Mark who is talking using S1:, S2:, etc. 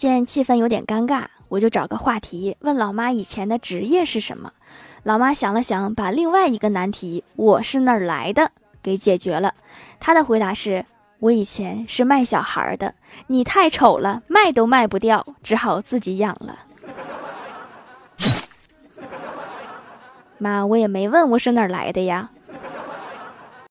S1: 见气氛有点尴尬，我就找个话题问老妈以前的职业是什么。老妈想了想，把另外一个难题“我是哪儿来的”给解决了。她的回答是：“我以前是卖小孩的，你太丑了，卖都卖不掉，只好自己养了。”妈，我也没问我是哪儿来的呀。